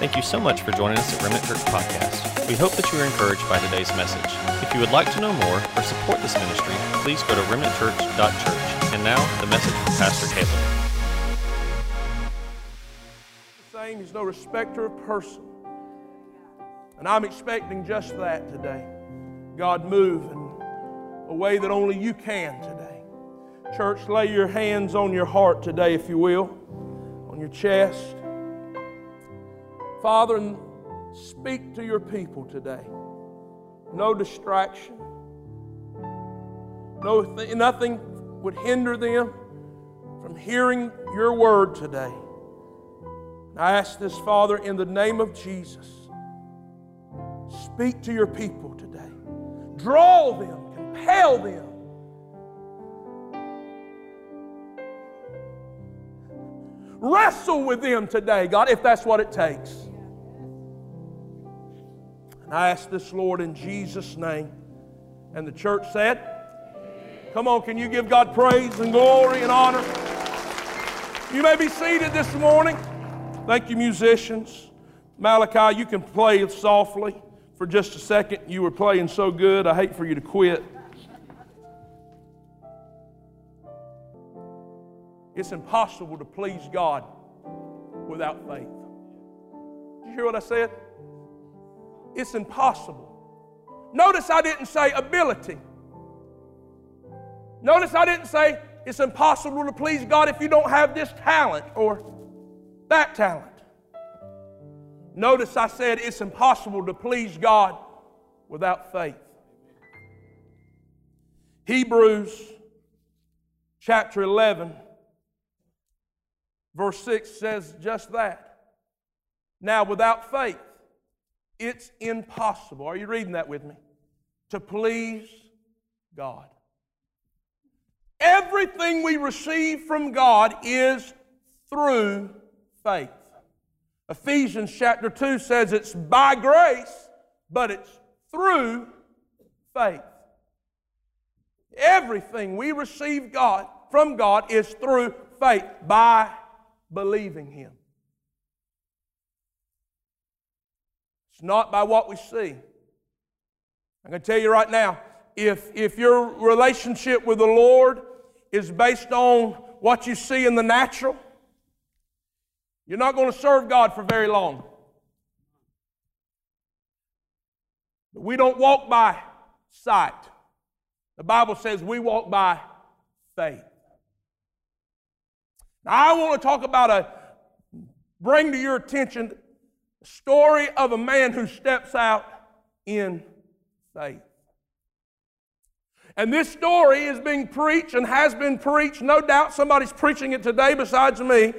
Thank you so much for joining us at Remnant Church Podcast. We hope that you are encouraged by today's message. If you would like to know more or support this ministry, please go to remnantchurch.church. And now, the message from Pastor Caleb. saying he's no respecter of person. And I'm expecting just that today. God move in a way that only you can today. Church, lay your hands on your heart today, if you will, on your chest. Father, speak to your people today. No distraction. No th- nothing would hinder them from hearing your word today. I ask this, Father, in the name of Jesus. Speak to your people today. Draw them, compel them. Wrestle with them today, God, if that's what it takes. I ask this, Lord, in Jesus' name. And the church said, Come on, can you give God praise and glory and honor? You may be seated this morning. Thank you, musicians. Malachi, you can play softly for just a second. You were playing so good, I hate for you to quit. It's impossible to please God without faith. Did you hear what I said? It's impossible. Notice I didn't say ability. Notice I didn't say it's impossible to please God if you don't have this talent or that talent. Notice I said it's impossible to please God without faith. Hebrews chapter 11, verse 6 says just that. Now, without faith, it's impossible. Are you reading that with me? To please God. Everything we receive from God is through faith. Ephesians chapter 2 says it's by grace, but it's through faith. Everything we receive God from God is through faith by believing Him. It's not by what we see. I'm going to tell you right now if, if your relationship with the Lord is based on what you see in the natural, you're not going to serve God for very long. But we don't walk by sight. The Bible says we walk by faith. Now, I want to talk about a, bring to your attention story of a man who steps out in faith. And this story is being preached and has been preached. No doubt somebody's preaching it today besides me.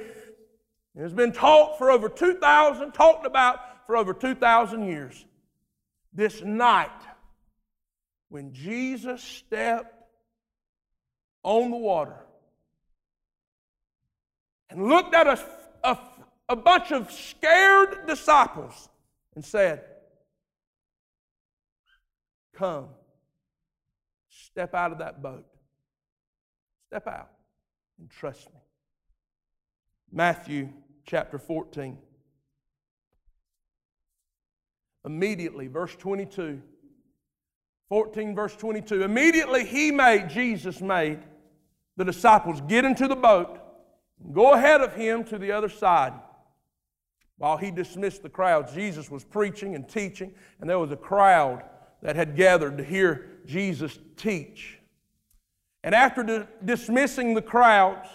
It has been taught for over 2,000, talked about for over 2,000 years. This night, when Jesus stepped on the water and looked at a, a, a bunch of scared disciples and said, Come. Step out of that boat. Step out and trust me. Matthew chapter 14. Immediately, verse 22. 14, verse 22. Immediately he made, Jesus made, the disciples get into the boat go ahead of him to the other side. While he dismissed the crowds, Jesus was preaching and teaching, and there was a crowd that had gathered to hear Jesus teach. And after di- dismissing the crowds,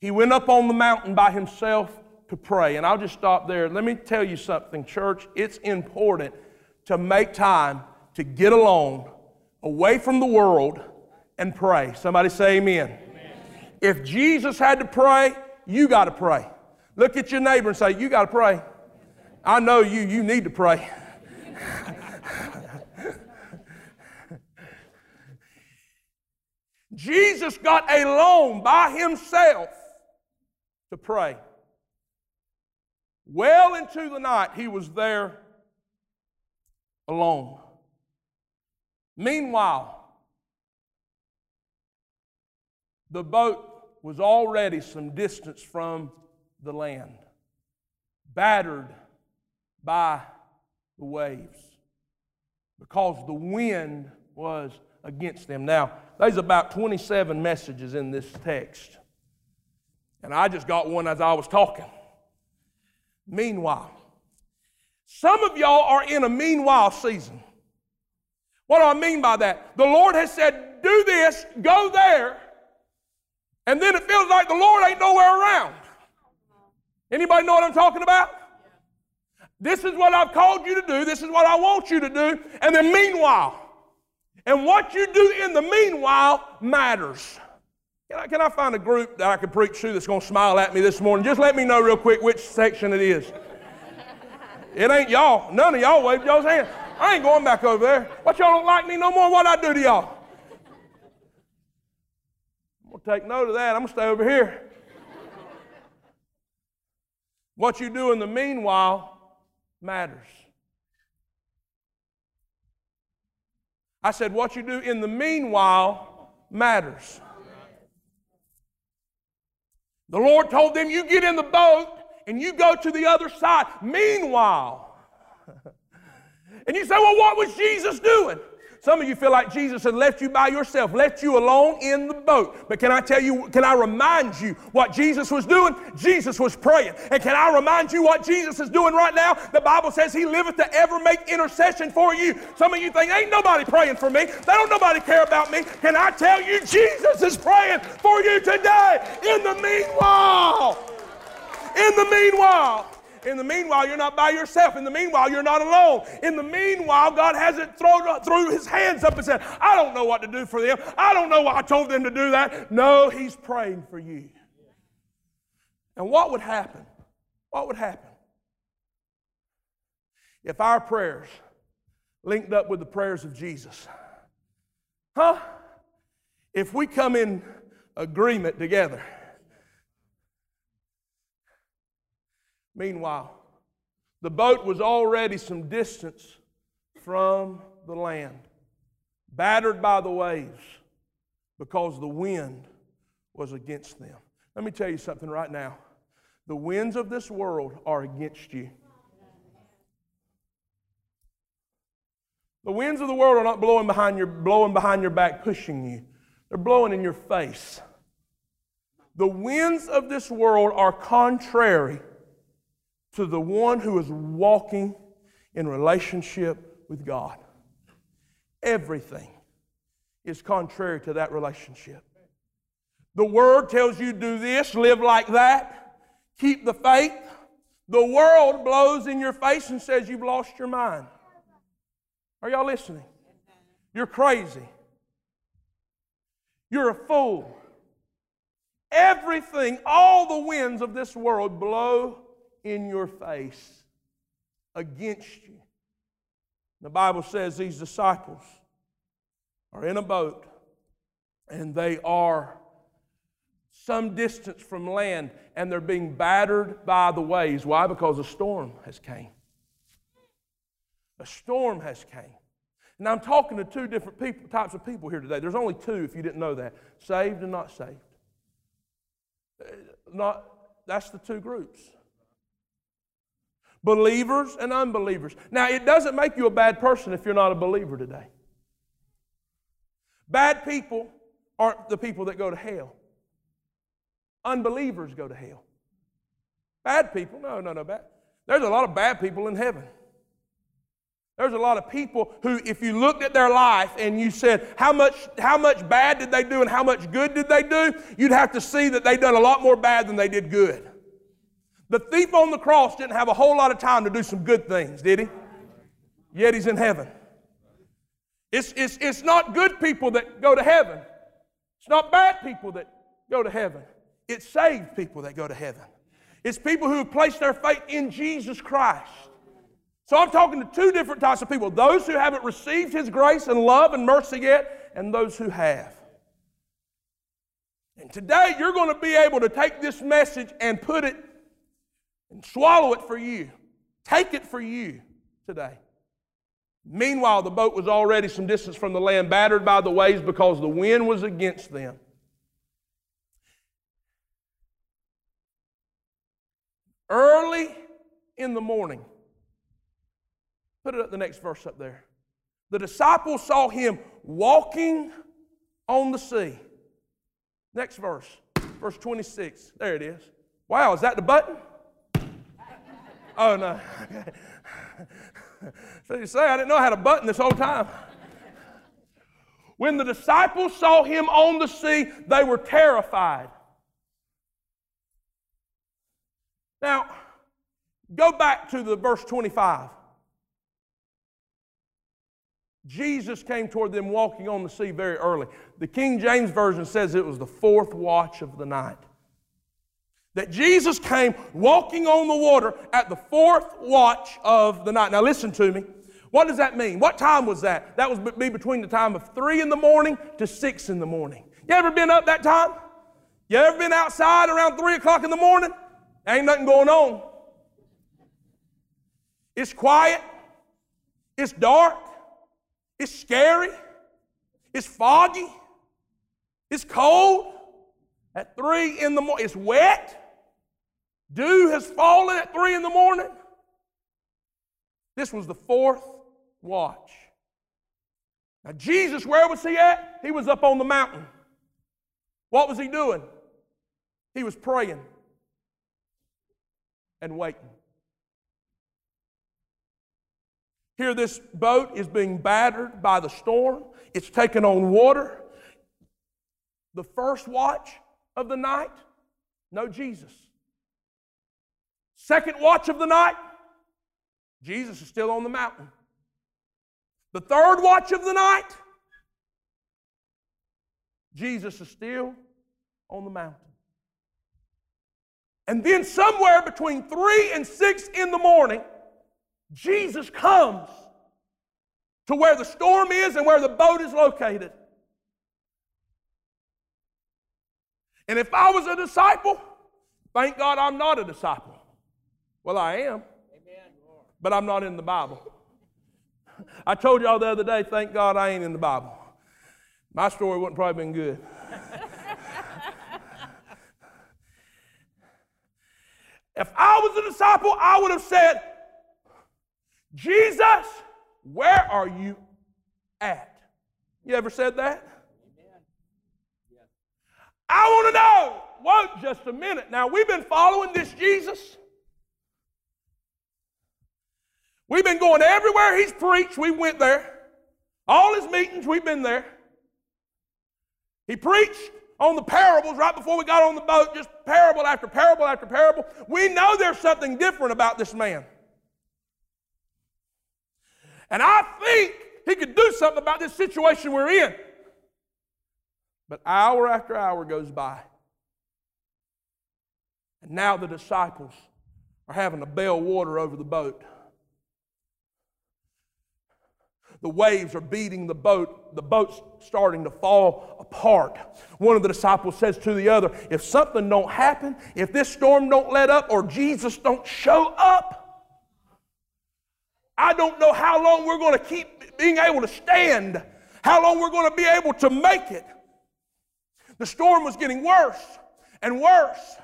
he went up on the mountain by himself to pray. And I'll just stop there. Let me tell you something, church. It's important to make time to get alone, away from the world, and pray. Somebody say amen. amen. If Jesus had to pray, you got to pray. Look at your neighbor and say, You got to pray. I know you, you need to pray. Jesus got alone by himself to pray. Well into the night, he was there alone. Meanwhile, the boat was already some distance from the land, battered by the waves because the wind was against them. Now, there's about 27 messages in this text. And I just got one as I was talking. Meanwhile, some of y'all are in a meanwhile season. What do I mean by that? The Lord has said, do this, go there, and then it feels like the Lord ain't nowhere around. Anybody know what I'm talking about? This is what I've called you to do. This is what I want you to do. And then meanwhile, and what you do in the meanwhile matters. Can I, can I find a group that I can preach to that's going to smile at me this morning? Just let me know real quick which section it is. It ain't y'all. None of y'all waved y'all's hand. I ain't going back over there. What y'all don't like me no more? What I do to y'all? I'm going to take note of that. I'm going to stay over here. What you do in the meanwhile matters. I said, what you do in the meanwhile matters. The Lord told them, You get in the boat and you go to the other side. Meanwhile, and you say, Well, what was Jesus doing? Some of you feel like Jesus had left you by yourself, left you alone in the boat. But can I tell you, can I remind you what Jesus was doing? Jesus was praying. And can I remind you what Jesus is doing right now? The Bible says he liveth to ever make intercession for you. Some of you think, ain't nobody praying for me. They don't nobody care about me. Can I tell you, Jesus is praying for you today in the meanwhile. In the meanwhile. In the meanwhile, you're not by yourself. In the meanwhile, you're not alone. In the meanwhile, God hasn't thrown threw his hands up and said, I don't know what to do for them. I don't know why I told them to do that. No, he's praying for you. And what would happen? What would happen if our prayers linked up with the prayers of Jesus? Huh? If we come in agreement together Meanwhile, the boat was already some distance from the land, battered by the waves because the wind was against them. Let me tell you something right now. The winds of this world are against you. The winds of the world are not blowing behind your, blowing behind your back, pushing you. They're blowing in your face. The winds of this world are contrary to the one who is walking in relationship with God. Everything is contrary to that relationship. The Word tells you do this, live like that, keep the faith. The world blows in your face and says you've lost your mind. Are y'all listening? You're crazy. You're a fool. Everything, all the winds of this world blow in your face against you. The Bible says these disciples are in a boat and they are some distance from land and they're being battered by the waves. Why? Because a storm has came. A storm has came. And I'm talking to two different people, types of people here today. There's only two, if you didn't know that saved and not saved. Uh, not, that's the two groups believers and unbelievers. Now, it doesn't make you a bad person if you're not a believer today. Bad people aren't the people that go to hell. Unbelievers go to hell. Bad people, no, no, no, bad. There's a lot of bad people in heaven. There's a lot of people who, if you looked at their life and you said, how much, how much bad did they do and how much good did they do, you'd have to see that they done a lot more bad than they did good. The thief on the cross didn't have a whole lot of time to do some good things, did he? Yet he's in heaven. It's, it's, it's not good people that go to heaven. It's not bad people that go to heaven. It's saved people that go to heaven. It's people who have placed their faith in Jesus Christ. So I'm talking to two different types of people those who haven't received His grace and love and mercy yet, and those who have. And today you're going to be able to take this message and put it and swallow it for you. Take it for you today. Meanwhile, the boat was already some distance from the land, battered by the waves because the wind was against them. Early in the morning, Put it up the next verse up there. The disciples saw him walking on the sea. Next verse, verse 26. There it is. Wow, is that the button? Oh, no. so you say, I didn't know I had a button this whole time. When the disciples saw him on the sea, they were terrified. Now, go back to the verse 25. Jesus came toward them walking on the sea very early. The King James Version says it was the fourth watch of the night. That Jesus came walking on the water at the fourth watch of the night. Now, listen to me. What does that mean? What time was that? That was be between the time of 3 in the morning to 6 in the morning. You ever been up that time? You ever been outside around 3 o'clock in the morning? Ain't nothing going on. It's quiet. It's dark. It's scary. It's foggy. It's cold. At 3 in the morning, it's wet. Dew has fallen at 3 in the morning. This was the fourth watch. Now, Jesus, where was he at? He was up on the mountain. What was he doing? He was praying and waiting. Here, this boat is being battered by the storm. It's taken on water. The first watch of the night, no Jesus. Second watch of the night, Jesus is still on the mountain. The third watch of the night, Jesus is still on the mountain. And then, somewhere between three and six in the morning, Jesus comes to where the storm is and where the boat is located. And if I was a disciple, thank God I'm not a disciple. Well, I am, but I'm not in the Bible. I told y'all the other day, thank God I ain't in the Bible. My story wouldn't probably been good. if I was a disciple, I would have said, Jesus, where are you at? You ever said that? I want to know. Wait just a minute. Now, we've been following this Jesus. We've been going everywhere he's preached. We went there. All his meetings, we've been there. He preached on the parables right before we got on the boat, just parable after parable after parable. We know there's something different about this man. And I think he could do something about this situation we're in. But hour after hour goes by. And now the disciples are having to bail water over the boat. The waves are beating the boat. The boat's starting to fall apart. One of the disciples says to the other, if something don't happen, if this storm don't let up or Jesus don't show up, I don't know how long we're going to keep being able to stand, how long we're going to be able to make it. The storm was getting worse and worse.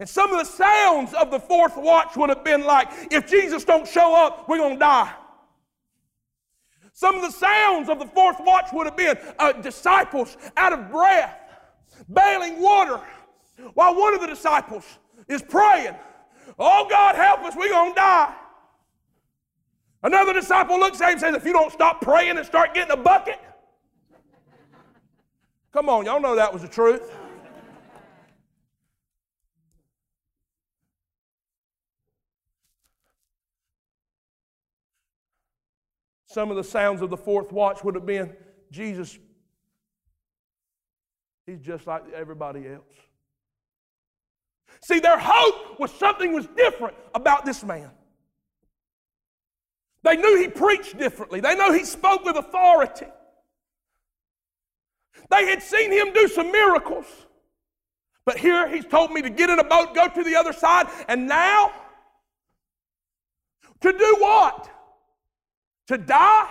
And some of the sounds of the fourth watch would have been like, if Jesus don't show up, we're going to die. Some of the sounds of the fourth watch would have been uh, disciples out of breath, bailing water, while one of the disciples is praying, Oh God, help us, we're going to die. Another disciple looks at him and says, If you don't stop praying and start getting a bucket, come on, y'all know that was the truth. Some of the sounds of the fourth watch would have been Jesus, he's just like everybody else. See, their hope was something was different about this man. They knew he preached differently. They know he spoke with authority. They had seen him do some miracles. But here he's told me to get in a boat, go to the other side, and now to do what? To die,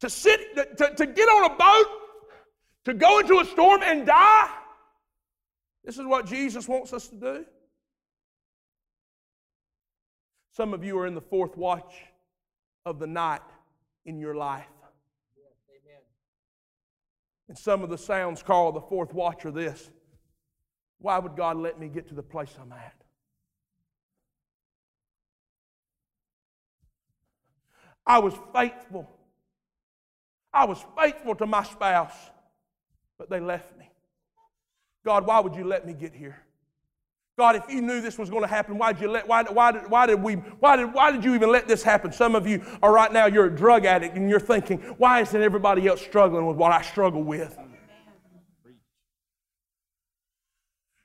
to sit, to, to get on a boat, to go into a storm and die. This is what Jesus wants us to do. Some of you are in the fourth watch of the night in your life. And some of the sounds call the fourth watcher this. Why would God let me get to the place I'm at? I was faithful. I was faithful to my spouse, but they left me. God, why would you let me get here? God, if you knew this was going to happen, why did you let, why, why, did, why, did we, why, did, why did you even let this happen? Some of you are right now, you're a drug addict and you're thinking, why isn't everybody else struggling with what I struggle with?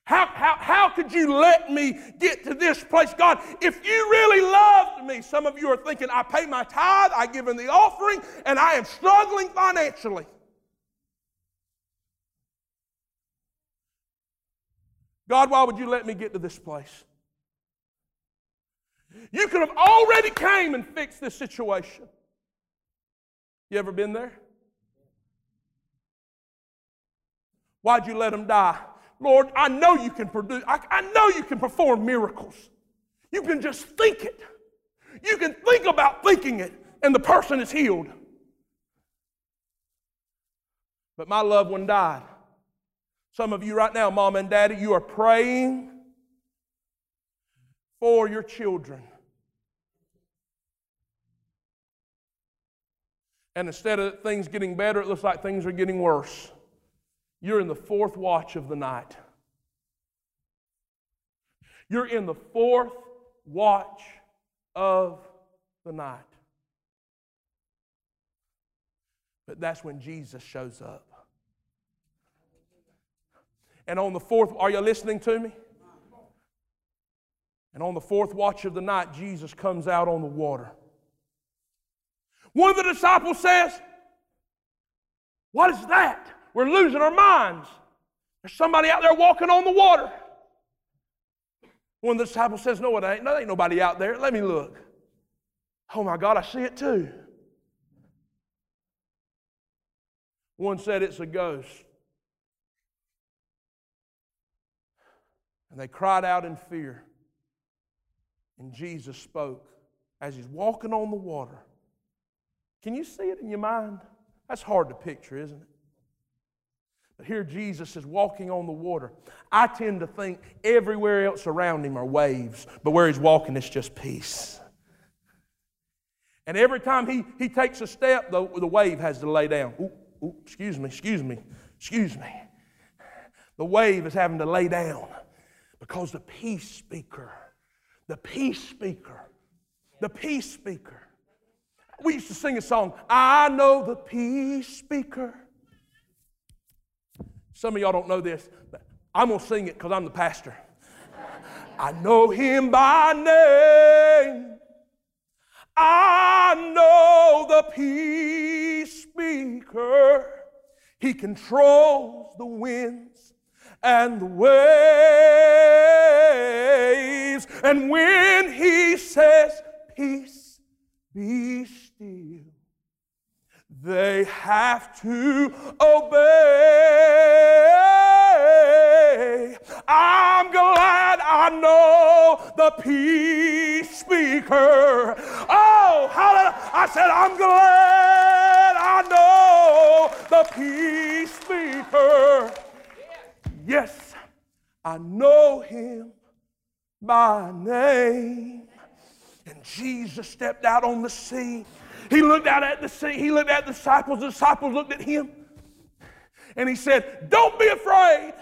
How, how, how could you let me get to this place? God, if you really loved me, some of you are thinking, I pay my tithe, I give in the offering, and I am struggling financially. God, why would you let me get to this place? You could have already came and fixed this situation. You ever been there? Why'd you let them die? Lord, I know you can produce, I, I know you can perform miracles. You can just think it. You can think about thinking it, and the person is healed. But my loved one died. Some of you right now, mom and daddy, you are praying for your children. And instead of things getting better, it looks like things are getting worse. You're in the fourth watch of the night. You're in the fourth watch of the night. But that's when Jesus shows up. And on the fourth, are you listening to me? And on the fourth watch of the night, Jesus comes out on the water. One of the disciples says, What is that? We're losing our minds. There's somebody out there walking on the water. One of the disciples says, No, it ain't. No, there ain't nobody out there. Let me look. Oh my God, I see it too. One said it's a ghost. And they cried out in fear. And Jesus spoke as he's walking on the water. Can you see it in your mind? That's hard to picture, isn't it? Here Jesus is walking on the water. I tend to think everywhere else around him are waves, but where he's walking, it's just peace. And every time he, he takes a step, the, the wave has to lay down. Ooh, ooh, excuse me, excuse me, excuse me. The wave is having to lay down because the peace speaker, the peace speaker, the peace speaker. We used to sing a song, I know the peace speaker. Some of y'all don't know this, but I'm going to sing it because I'm the pastor. I know him by name. I know the peace speaker. He controls the winds and the waves. And when he says, Peace, be still they have to obey. I'm glad I know the peace speaker. Oh, hallelujah. I said, I'm glad I know the peace speaker. Yes, I know him by name. And Jesus stepped out on the scene he looked out at the sea, he looked at the disciples, the disciples looked at him, and he said, Don't be afraid.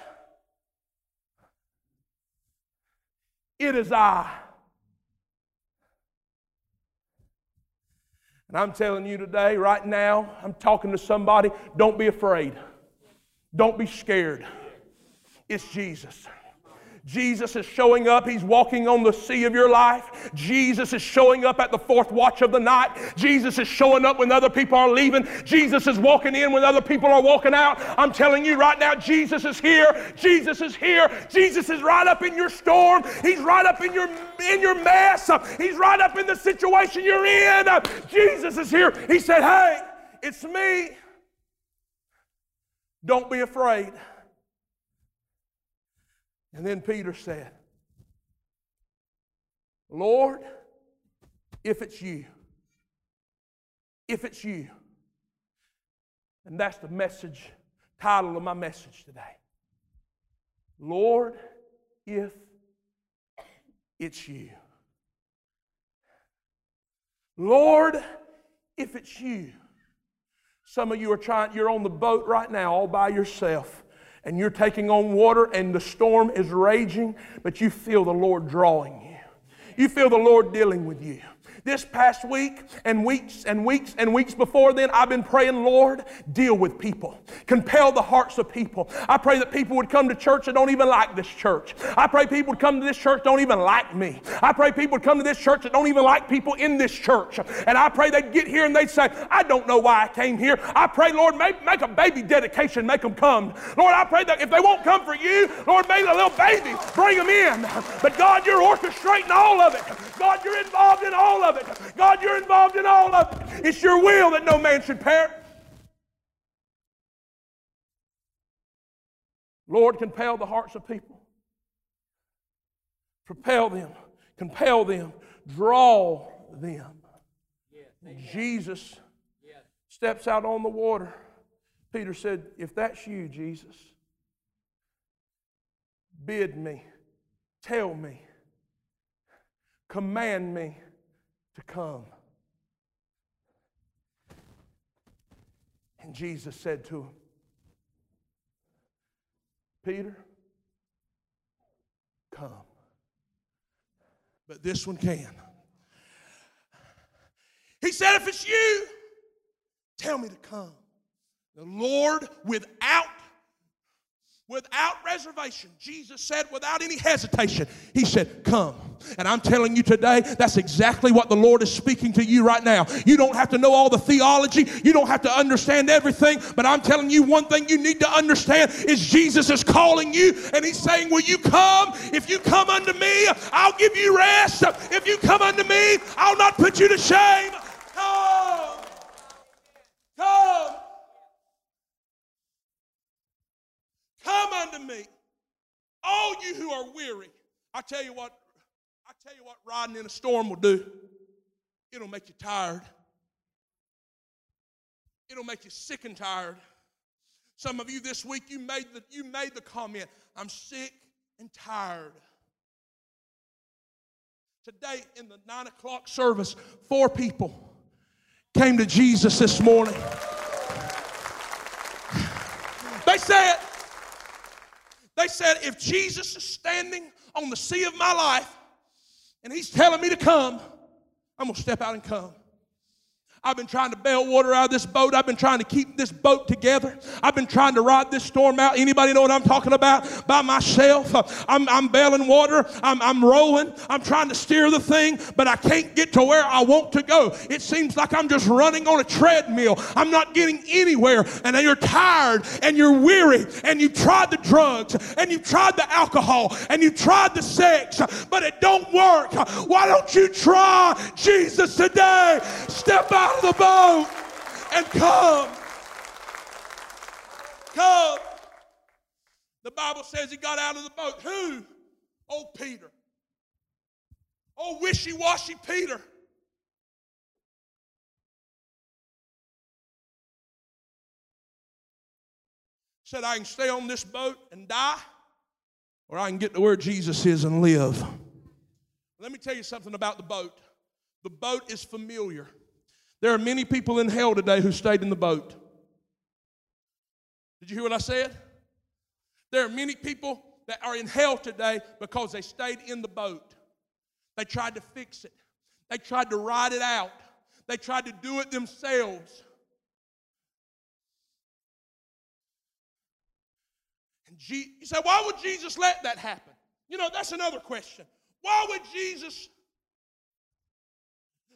It is I. And I'm telling you today, right now, I'm talking to somebody, don't be afraid. Don't be scared. It's Jesus. Jesus is showing up. He's walking on the sea of your life. Jesus is showing up at the fourth watch of the night. Jesus is showing up when other people are leaving. Jesus is walking in when other people are walking out. I'm telling you right now, Jesus is here. Jesus is here. Jesus is right up in your storm. He's right up in your in your mess. He's right up in the situation you're in. Jesus is here. He said, "Hey, it's me. Don't be afraid." And then Peter said, Lord, if it's you, if it's you. And that's the message, title of my message today. Lord, if it's you. Lord, if it's you. Some of you are trying, you're on the boat right now all by yourself and you're taking on water and the storm is raging, but you feel the Lord drawing you. You feel the Lord dealing with you. This past week and weeks and weeks and weeks before then, I've been praying, Lord, deal with people. Compel the hearts of people. I pray that people would come to church that don't even like this church. I pray people would come to this church that don't even like me. I pray people would come to this church that don't even like people in this church. And I pray they'd get here and they'd say, I don't know why I came here. I pray, Lord, make, make a baby dedication, make them come. Lord, I pray that if they won't come for you, Lord, make a little baby, bring them in. But God, you're orchestrating all of it. God, you're involved in all of it. God, you're involved in all of it. It's your will that no man should perish. Lord, compel the hearts of people. Propel them, compel them, draw them. Jesus steps out on the water. Peter said, If that's you, Jesus, bid me, tell me command me to come. And Jesus said to him, Peter, come. But this one can. He said, If it's you, tell me to come. The Lord, without without reservation. Jesus said, without any hesitation, He said, Come. And I'm telling you today, that's exactly what the Lord is speaking to you right now. You don't have to know all the theology, you don't have to understand everything, but I'm telling you one thing you need to understand is Jesus is calling you and He's saying, Will you come? If you come unto me, I'll give you rest. If you come unto me, I'll not put you to shame. Come. Come. Come unto me, all you who are weary. I tell you what, I tell you what riding in a storm will do. It'll make you tired. It'll make you sick and tired. Some of you this week you made the you made the comment, I'm sick and tired. Today in the nine o'clock service, four people came to Jesus this morning. They said, they said, if Jesus is standing on the sea of my life and he's telling me to come, I'm going to step out and come. I've been trying to bail water out of this boat. I've been trying to keep this boat together. I've been trying to ride this storm out. Anybody know what I'm talking about? By myself. I'm, I'm bailing water. I'm, I'm rowing. I'm trying to steer the thing, but I can't get to where I want to go. It seems like I'm just running on a treadmill. I'm not getting anywhere. And you're tired and you're weary and you've tried the drugs and you've tried the alcohol and you've tried the sex, but it don't work. Why don't you try Jesus today? Step out out of the boat and come. Come. The Bible says he got out of the boat. Who? Oh, Peter. Oh, wishy washy Peter. Said, I can stay on this boat and die, or I can get to where Jesus is and live. Let me tell you something about the boat. The boat is familiar. There are many people in hell today who stayed in the boat. Did you hear what I said? There are many people that are in hell today because they stayed in the boat. They tried to fix it, they tried to ride it out, they tried to do it themselves. And you say, why would Jesus let that happen? You know, that's another question. Why would Jesus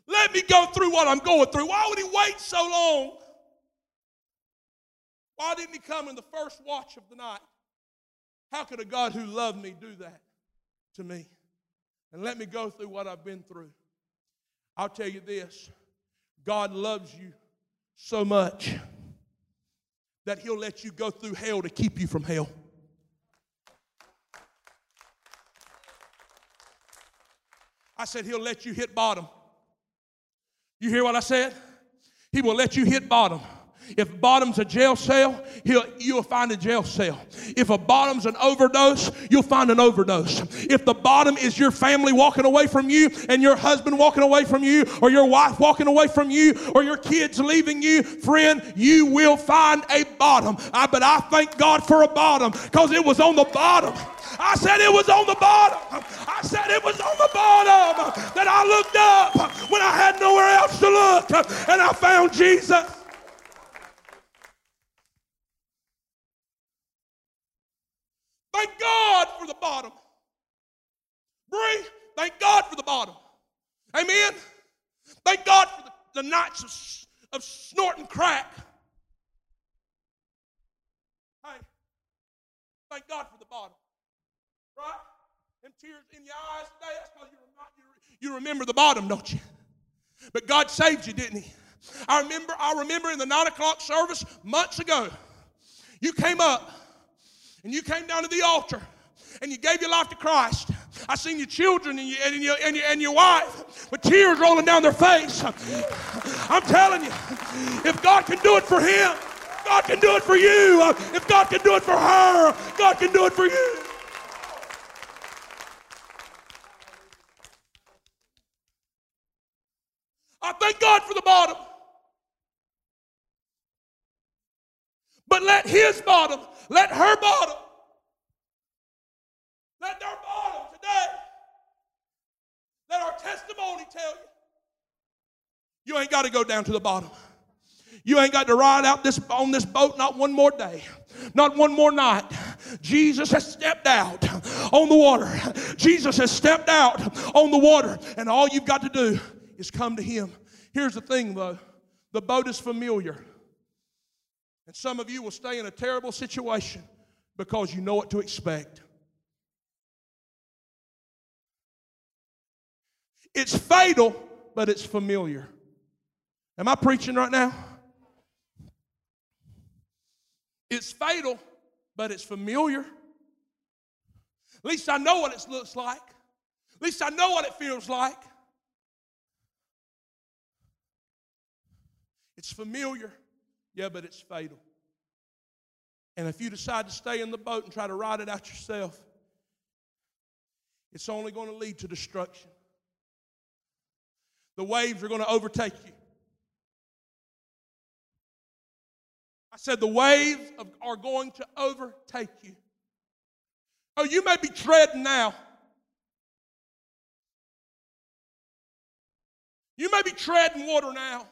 let me go through what I'm going through. Why would he wait so long? Why didn't he come in the first watch of the night? How could a God who loved me do that to me? And let me go through what I've been through. I'll tell you this God loves you so much that he'll let you go through hell to keep you from hell. I said, He'll let you hit bottom you hear what I said? He will let you hit bottom. If bottom's a jail cell, you'll find a jail cell. If a bottom's an overdose, you'll find an overdose. If the bottom is your family walking away from you and your husband walking away from you or your wife walking away from you or your kids leaving you, friend, you will find a bottom. I, but I thank God for a bottom because it was on the bottom. I said it was on the bottom. I said it was on the bottom that I looked up when I had nowhere else to look and I found Jesus. Thank God for the bottom. Bree, thank God for the bottom. Amen. Thank God for the, the nights of, of snorting crack. Hey, thank God for the bottom. Right? And tears in your eyes today, that's because you, you, you remember the bottom, don't you? But God saved you, didn't He? I remember, I remember in the nine o'clock service months ago, you came up and you came down to the altar and you gave your life to Christ. I seen your children and, you, and, your, and, your, and your wife with tears rolling down their face. I'm telling you, if God can do it for him, God can do it for you. If God can do it for her, God can do it for you. Thank God for the bottom. But let his bottom, let her bottom, let their bottom today, let our testimony tell you. You ain't got to go down to the bottom. You ain't got to ride out this on this boat not one more day, not one more night. Jesus has stepped out on the water. Jesus has stepped out on the water, and all you've got to do is come to Him. Here's the thing, though: the boat is familiar. And some of you will stay in a terrible situation because you know what to expect. It's fatal, but it's familiar. Am I preaching right now? It's fatal, but it's familiar. At least I know what it looks like. At least I know what it feels like. It's familiar. Yeah, but it's fatal. And if you decide to stay in the boat and try to ride it out yourself, it's only going to lead to destruction. The waves are going to overtake you. I said, the waves are going to overtake you. Oh, you may be treading now. You may be treading water now.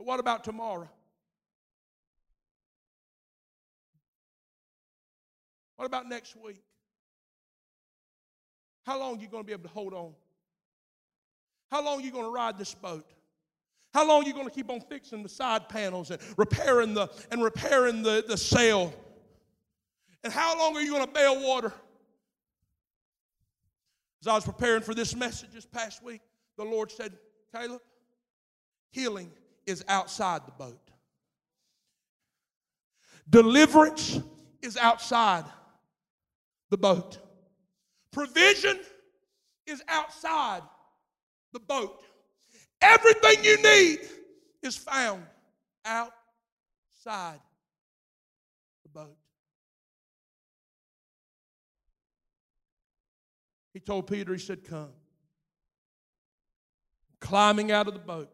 But what about tomorrow? What about next week? How long are you going to be able to hold on? How long are you going to ride this boat? How long are you going to keep on fixing the side panels and repairing the and repairing the, the sail? And how long are you going to bail water? As I was preparing for this message this past week, the Lord said, Caleb, healing is outside the boat. Deliverance is outside the boat. Provision is outside the boat. Everything you need is found outside the boat. He told Peter, he said, Come. Climbing out of the boat,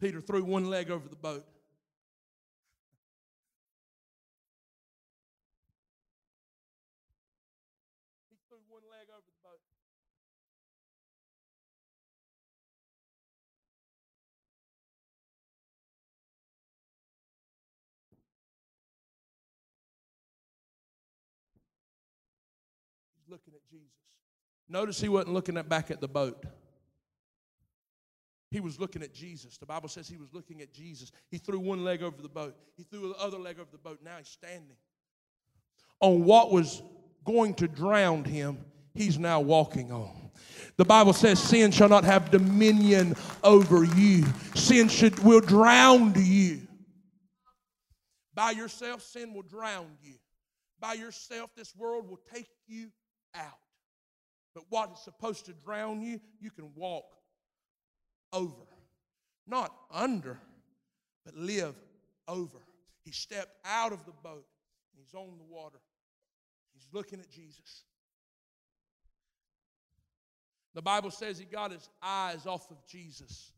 Peter threw one leg over the boat. He threw one leg over the boat. He's looking at Jesus. Notice he wasn't looking at back at the boat. He was looking at Jesus. The Bible says he was looking at Jesus. He threw one leg over the boat, he threw the other leg over the boat. Now he's standing. On what was going to drown him, he's now walking on. The Bible says sin shall not have dominion over you. Sin should will drown you. By yourself, sin will drown you. By yourself, this world will take you out. But what is supposed to drown you, you can walk over. Not under, but live over. He stepped out of the boat and he's on the water. He's looking at Jesus. The Bible says he got his eyes off of Jesus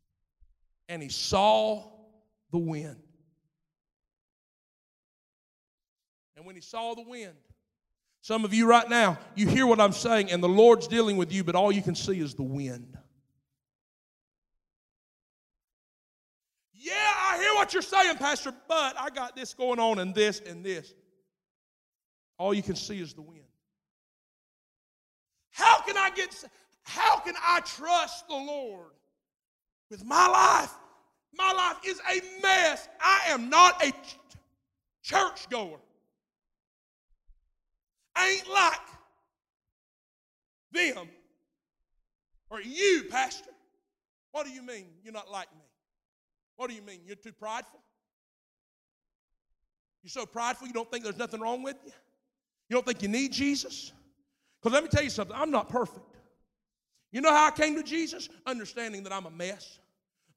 and he saw the wind. And when he saw the wind, some of you right now, you hear what I'm saying, and the Lord's dealing with you, but all you can see is the wind. What you're saying, Pastor, but I got this going on and this and this. All you can see is the wind. How can I get how can I trust the Lord with my life? My life is a mess. I am not a ch- church goer. I ain't like them or you, Pastor. What do you mean you're not like me? What do you mean? You're too prideful? You're so prideful you don't think there's nothing wrong with you? You don't think you need Jesus? Because let me tell you something, I'm not perfect. You know how I came to Jesus? Understanding that I'm a mess.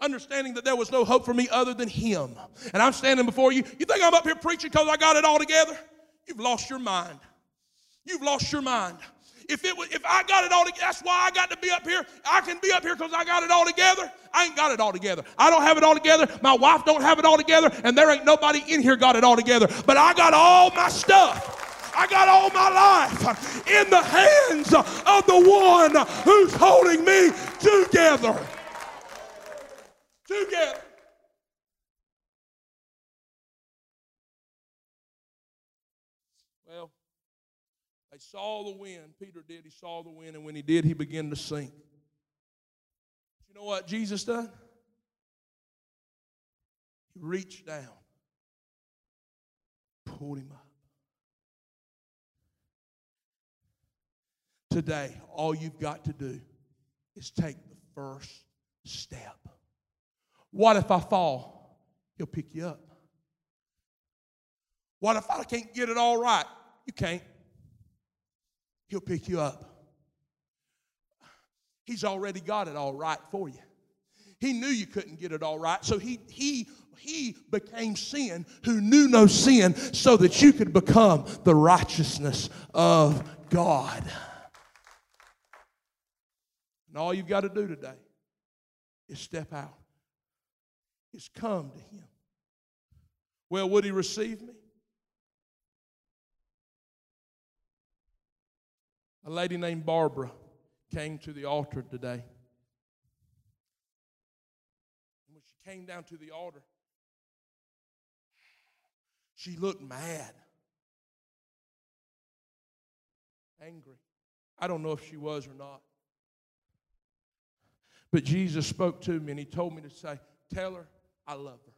Understanding that there was no hope for me other than Him. And I'm standing before you. You think I'm up here preaching because I got it all together? You've lost your mind. You've lost your mind. If it was, if I got it all together, that's why I got to be up here. I can be up here because I got it all together. I ain't got it all together. I don't have it all together. My wife don't have it all together, and there ain't nobody in here got it all together. But I got all my stuff. I got all my life in the hands of the one who's holding me together. Together. Saw the wind. Peter did. He saw the wind, and when he did, he began to sink. You know what Jesus done? He reached down, pulled him up. Today, all you've got to do is take the first step. What if I fall? He'll pick you up. What if I can't get it all right? You can't. He'll pick you up. He's already got it all right for you. He knew you couldn't get it all right, so he, he, he became sin who knew no sin so that you could become the righteousness of God. And all you've got to do today is step out, is come to Him. Well, would He receive me? A lady named Barbara came to the altar today. When she came down to the altar, she looked mad, angry. I don't know if she was or not. But Jesus spoke to me and he told me to say, Tell her I love her.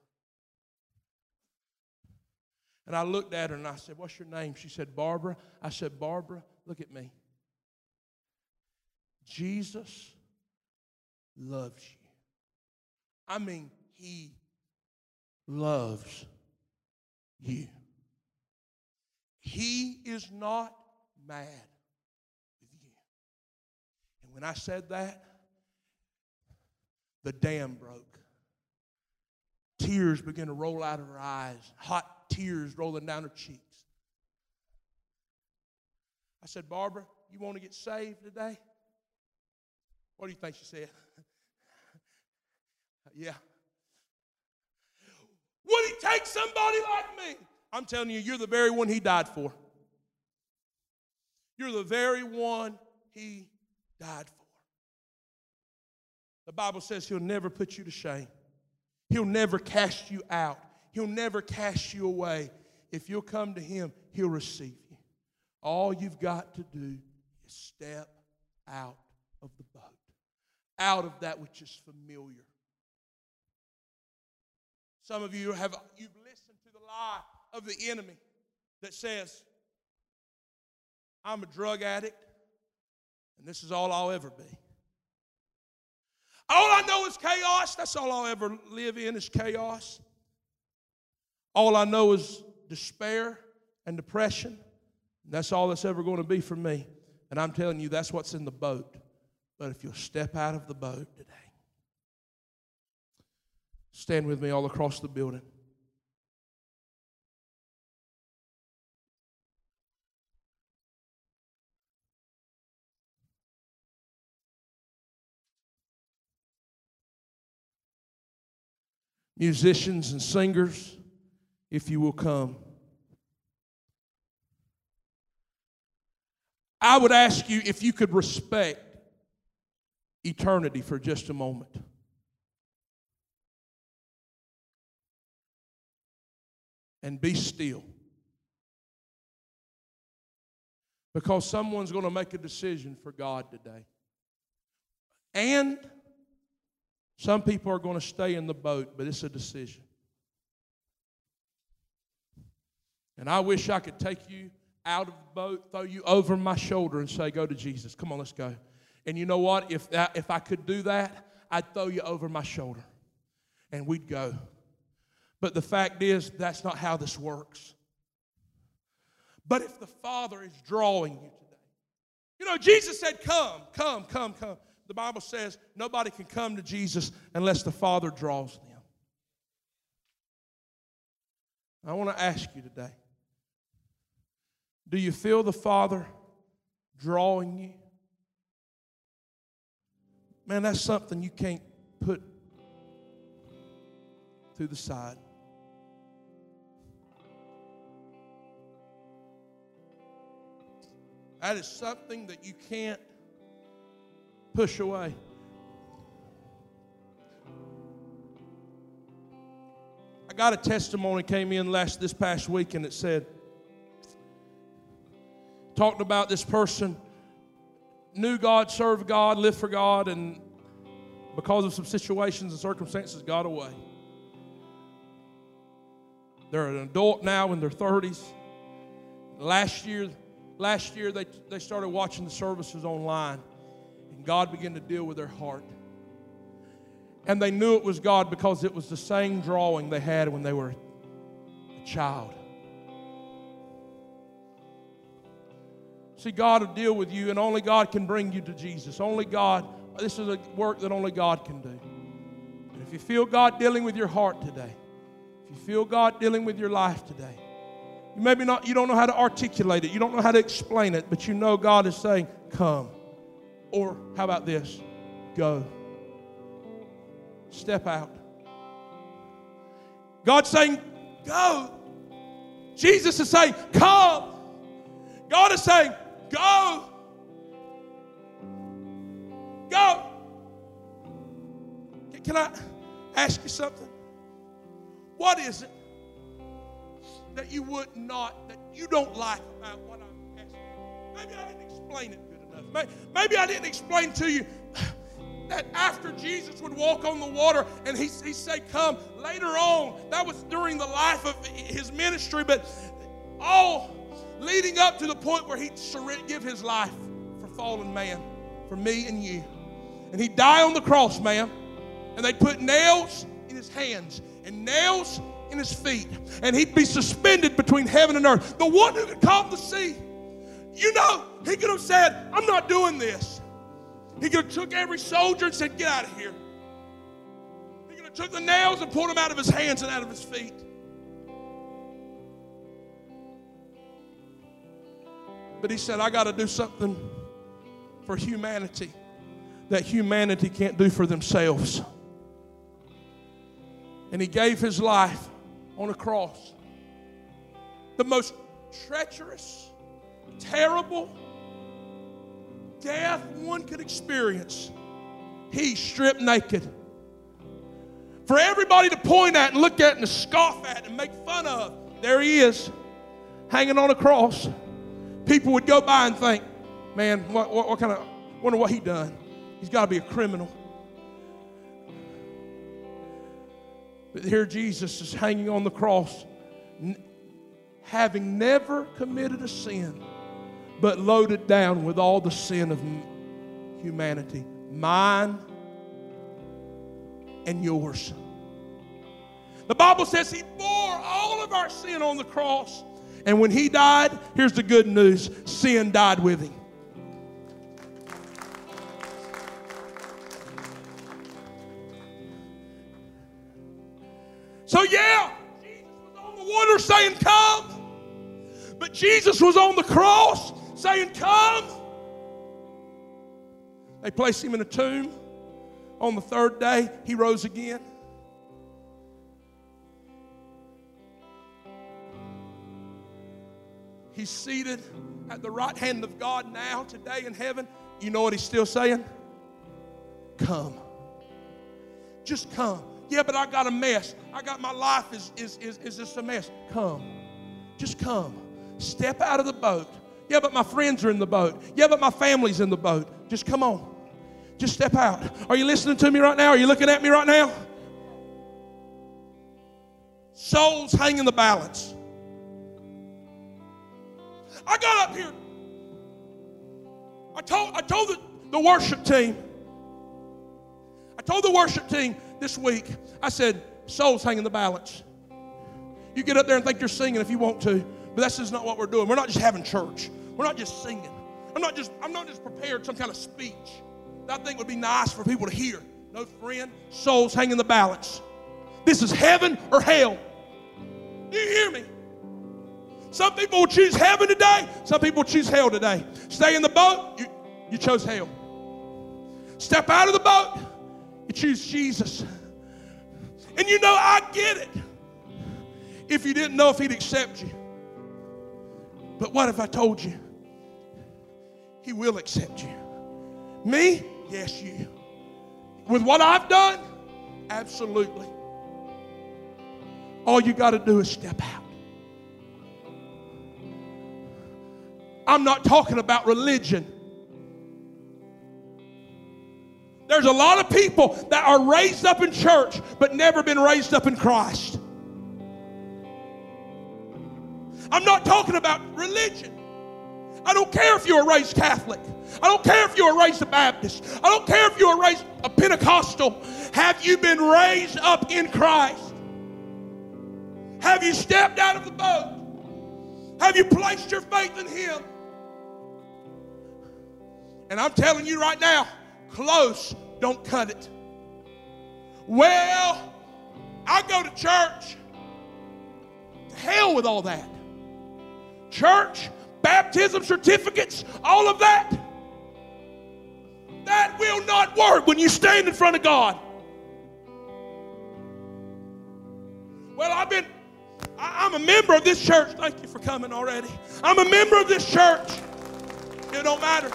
And I looked at her and I said, What's your name? She said, Barbara. I said, Barbara, look at me. Jesus loves you. I mean, he loves you. He is not mad with you. And when I said that, the dam broke. Tears began to roll out of her eyes, hot tears rolling down her cheeks. I said, Barbara, you want to get saved today? What do you think she said? yeah. Would he take somebody like me? I'm telling you, you're the very one he died for. You're the very one he died for. The Bible says He'll never put you to shame, He'll never cast you out, He'll never cast you away. If you'll come to Him, He'll receive you. All you've got to do is step out out of that which is familiar. Some of you have you've listened to the lie of the enemy that says, I'm a drug addict, and this is all I'll ever be. All I know is chaos. That's all I'll ever live in is chaos. All I know is despair and depression. That's all that's ever going to be for me. And I'm telling you, that's what's in the boat. But if you'll step out of the boat today, Stand with me all across the building. Musicians and singers, if you will come. I would ask you if you could respect eternity for just a moment. And be still. Because someone's going to make a decision for God today. And some people are going to stay in the boat, but it's a decision. And I wish I could take you out of the boat, throw you over my shoulder, and say, Go to Jesus. Come on, let's go. And you know what? If, that, if I could do that, I'd throw you over my shoulder and we'd go. But the fact is, that's not how this works. But if the Father is drawing you today, you know, Jesus said, Come, come, come, come. The Bible says nobody can come to Jesus unless the Father draws them. I want to ask you today do you feel the Father drawing you? Man, that's something you can't put to the side. That is something that you can't push away. I got a testimony came in last this past week and it said talked about this person knew God, served God, lived for God, and because of some situations and circumstances, got away. They're an adult now in their 30s. Last year, last year they, they started watching the services online, and God began to deal with their heart. And they knew it was God because it was the same drawing they had when they were a child. See, God will deal with you, and only God can bring you to Jesus. Only God, this is a work that only God can do. And if you feel God dealing with your heart today, if you feel God dealing with your life today, you maybe not, you don't know how to articulate it, you don't know how to explain it, but you know God is saying, Come. Or how about this? Go. Step out. God's saying, Go. Jesus is saying, Come. God is saying, Go. Go. Can I ask you something? What is it that you would not, that you don't like about what I'm asking? Maybe I didn't explain it good enough. Maybe I didn't explain to you that after Jesus would walk on the water and he, he say, Come, later on, that was during the life of his ministry, but all leading up to the point where he'd give his life for fallen man, for me and you. And he'd die on the cross, man. And they'd put nails in his hands and nails in his feet. And he'd be suspended between heaven and earth. The one who could calm the sea. You know, he could have said, I'm not doing this. He could have took every soldier and said, Get out of here. He could have took the nails and pulled them out of his hands and out of his feet. But he said, I got to do something for humanity that humanity can't do for themselves. And he gave his life on a cross. The most treacherous, terrible death one could experience. He stripped naked. For everybody to point at and look at and scoff at and make fun of, there he is, hanging on a cross people would go by and think, man, what, what, what kind of, wonder what he done. He's got to be a criminal. But here Jesus is hanging on the cross, n- having never committed a sin, but loaded down with all the sin of humanity, mine and yours. The Bible says he bore all of our sin on the cross and when he died, here's the good news sin died with him. So, yeah, Jesus was on the water saying, Come. But Jesus was on the cross saying, Come. They placed him in a tomb. On the third day, he rose again. He's seated at the right hand of God now, today in heaven. You know what he's still saying? Come. Just come. Yeah, but I got a mess. I got my life is, is, is, is just a mess. Come. Just come. Step out of the boat. Yeah, but my friends are in the boat. Yeah, but my family's in the boat. Just come on. Just step out. Are you listening to me right now? Are you looking at me right now? Souls hang in the balance. I got up here. I told, I told the, the worship team, I told the worship team this week, I said, souls hang in the balance. You get up there and think you're singing if you want to, but that's just not what we're doing. We're not just having church. We're not just singing. I'm not just, I'm not just prepared some kind of speech that I think would be nice for people to hear. No friend, souls hang in the balance. This is heaven or hell. Do you hear me? Some people will choose heaven today, some people choose hell today. Stay in the boat, you, you chose hell. Step out of the boat, you choose Jesus. And you know, I get it. If you didn't know if He'd accept you. But what if I told you? He will accept you. Me? Yes, you. With what I've done? Absolutely. All you got to do is step out. I'm not talking about religion. There's a lot of people that are raised up in church but never been raised up in Christ. I'm not talking about religion. I don't care if you were raised Catholic. I don't care if you were raised a Baptist. I don't care if you were raised a Pentecostal. Have you been raised up in Christ? Have you stepped out of the boat? Have you placed your faith in Him? And I'm telling you right now, close don't cut it. Well, I go to church. To hell with all that. Church, baptism certificates, all of that. That will not work when you stand in front of God. Well, I've been, I, am a member of this church. Thank you for coming already. I'm a member of this church. It don't matter.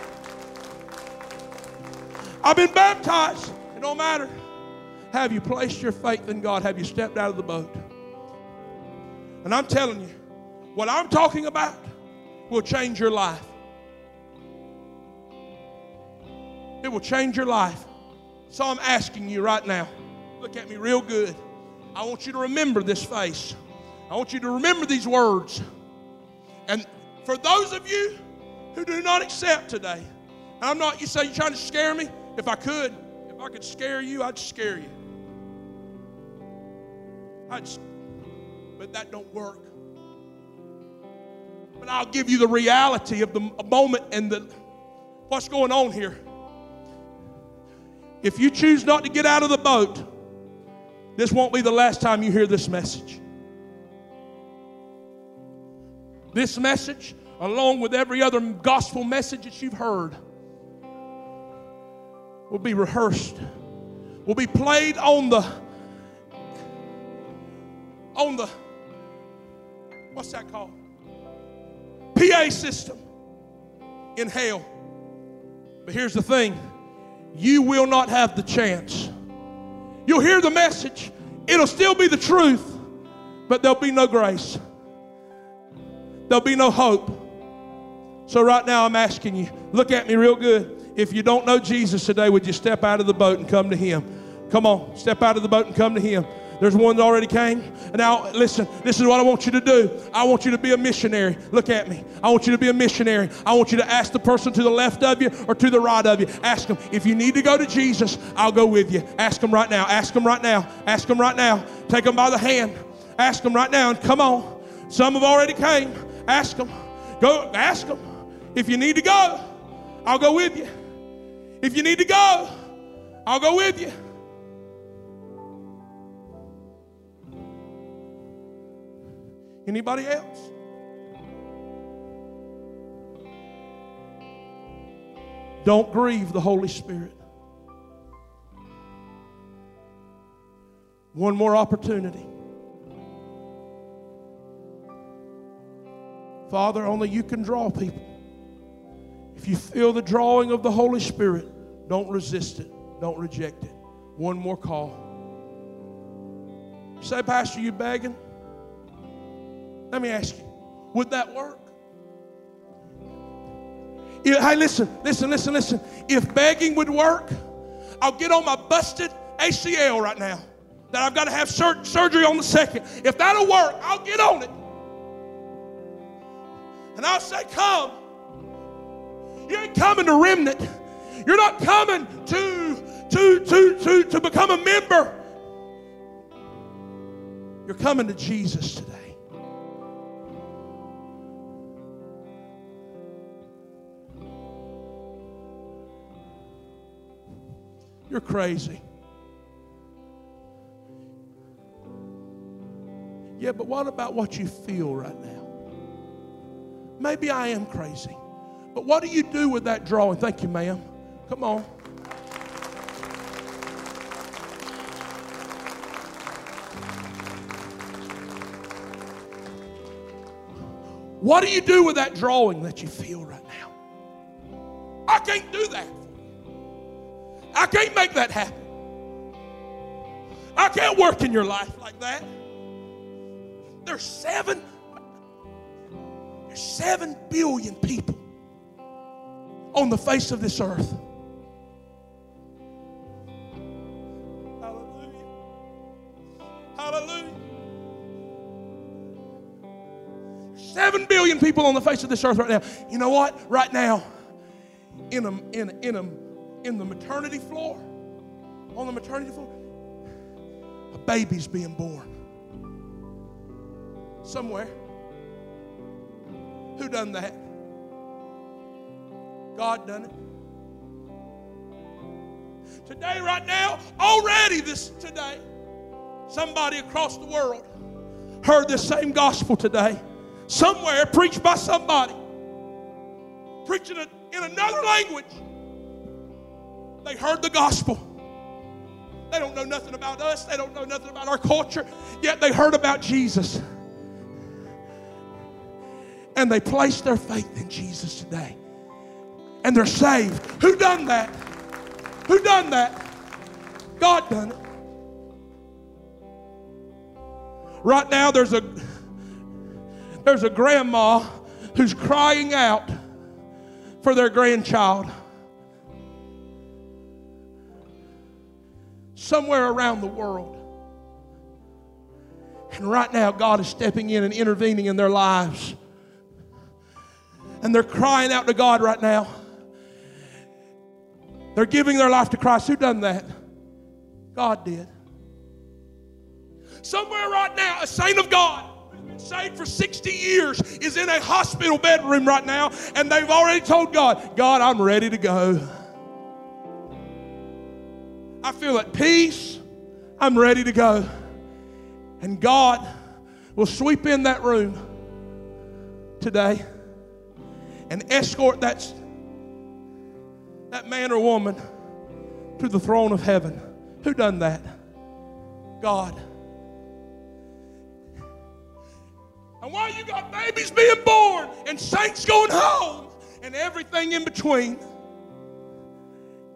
I've been baptized. It don't matter. Have you placed your faith in God? Have you stepped out of the boat? And I'm telling you, what I'm talking about will change your life. It will change your life. So I'm asking you right now, look at me real good. I want you to remember this face. I want you to remember these words. And for those of you who do not accept today, I'm not, you say you're trying to scare me? If I could, if I could scare you, I'd scare you. I'd, but that don't work. But I'll give you the reality of the moment and the what's going on here. If you choose not to get out of the boat, this won't be the last time you hear this message. This message, along with every other gospel message that you've heard, will be rehearsed, will be played on the on the what's that called? PA system in hell. But here's the thing you will not have the chance. You'll hear the message, it'll still be the truth, but there'll be no grace. There'll be no hope. So, right now, I'm asking you, look at me real good. If you don't know Jesus today, would you step out of the boat and come to Him? Come on, step out of the boat and come to Him. There's one that already came. Now, listen, this is what I want you to do. I want you to be a missionary. Look at me. I want you to be a missionary. I want you to ask the person to the left of you or to the right of you. Ask them, if you need to go to Jesus, I'll go with you. Ask them right now. Ask them right now. Ask them right now. Take them by the hand. Ask them right now and come on. Some have already came. Ask them. Go, ask them. If you need to go, I'll go with you. If you need to go, I'll go with you. Anybody else? Don't grieve the Holy Spirit. One more opportunity. Father, only you can draw people. If you feel the drawing of the Holy Spirit, don't resist it, don't reject it. One more call. You say, Pastor, you begging? Let me ask you, would that work? Hey, listen, listen, listen, listen. If begging would work, I'll get on my busted ACL right now that I've got to have sur- surgery on the second. If that'll work, I'll get on it. And I'll say, Come. You ain't coming to remnant. You're not coming to, to, to, to, to become a member. You're coming to Jesus today. You're crazy. Yeah, but what about what you feel right now? Maybe I am crazy. But what do you do with that drawing? Thank you, ma'am. Come on. What do you do with that drawing that you feel right now? I can't do that. I can't make that happen. I can't work in your life like that. There's seven, there's seven billion people on the face of this earth. Hallelujah. Hallelujah. Seven billion people on the face of this earth right now. You know what? Right now, in a, in a, in a in the maternity floor, on the maternity floor, a baby's being born. Somewhere. Who done that? God done it. Today, right now, already this today, somebody across the world heard this same gospel today. Somewhere preached by somebody. Preaching it in another language they heard the gospel. They don't know nothing about us, they don't know nothing about our culture, yet they heard about Jesus. And they placed their faith in Jesus today. And they're saved. Who done that? Who done that? God done it. Right now there's a there's a grandma who's crying out for their grandchild. somewhere around the world. And right now, God is stepping in and intervening in their lives. And they're crying out to God right now. They're giving their life to Christ. Who done that? God did. Somewhere right now, a saint of God who's been saved for 60 years is in a hospital bedroom right now, and they've already told God, God, I'm ready to go. I feel at peace. I'm ready to go. And God will sweep in that room today and escort that, that man or woman to the throne of heaven. Who done that? God. And while you got babies being born and saints going home and everything in between,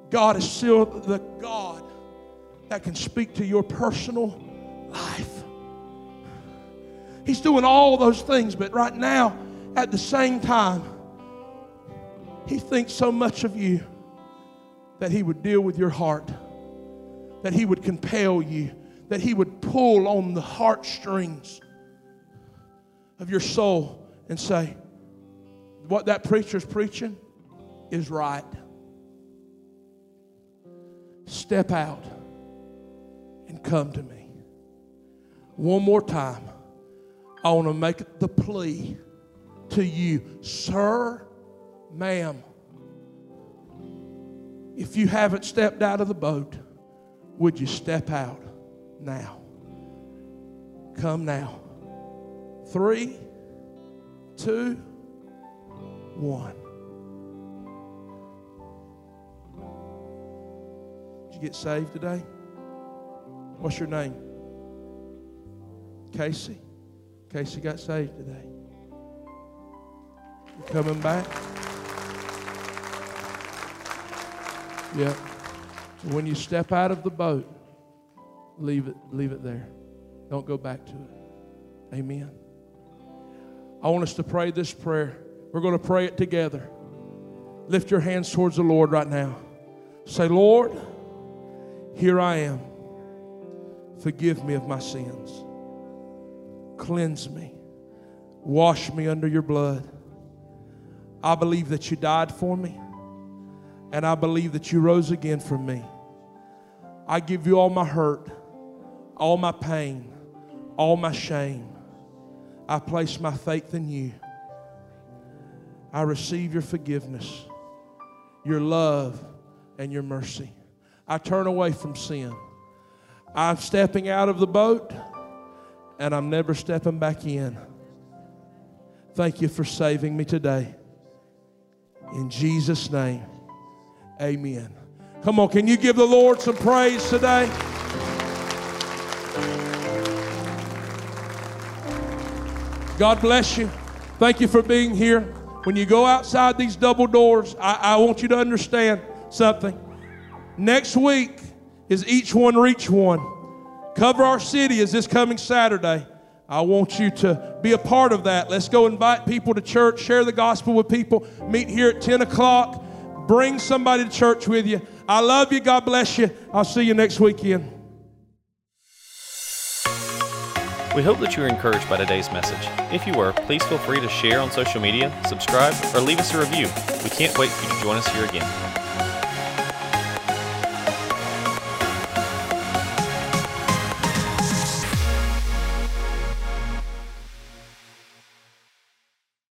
God is still the God that can speak to your personal life. He's doing all those things, but right now, at the same time, He thinks so much of you that He would deal with your heart, that He would compel you, that He would pull on the heartstrings of your soul and say, What that preacher's preaching is right step out and come to me. One more time, I want to make the plea to you, sir, ma'am. If you haven't stepped out of the boat, would you step out now? Come now. three, two, one. Did you get saved today? What's your name? Casey. Casey got saved today. You coming back? Yeah. When you step out of the boat, leave it, leave it there. Don't go back to it. Amen. I want us to pray this prayer. We're going to pray it together. Lift your hands towards the Lord right now. Say, Lord, here I am. Forgive me of my sins. Cleanse me. Wash me under your blood. I believe that you died for me, and I believe that you rose again for me. I give you all my hurt, all my pain, all my shame. I place my faith in you. I receive your forgiveness, your love, and your mercy. I turn away from sin. I'm stepping out of the boat and I'm never stepping back in. Thank you for saving me today. In Jesus' name, amen. Come on, can you give the Lord some praise today? God bless you. Thank you for being here. When you go outside these double doors, I, I want you to understand something. Next week is each one reach one. Cover Our City is this coming Saturday. I want you to be a part of that. Let's go invite people to church, share the gospel with people, meet here at 10 o'clock, bring somebody to church with you. I love you. God bless you. I'll see you next weekend. We hope that you were encouraged by today's message. If you were, please feel free to share on social media, subscribe, or leave us a review. We can't wait for you to join us here again.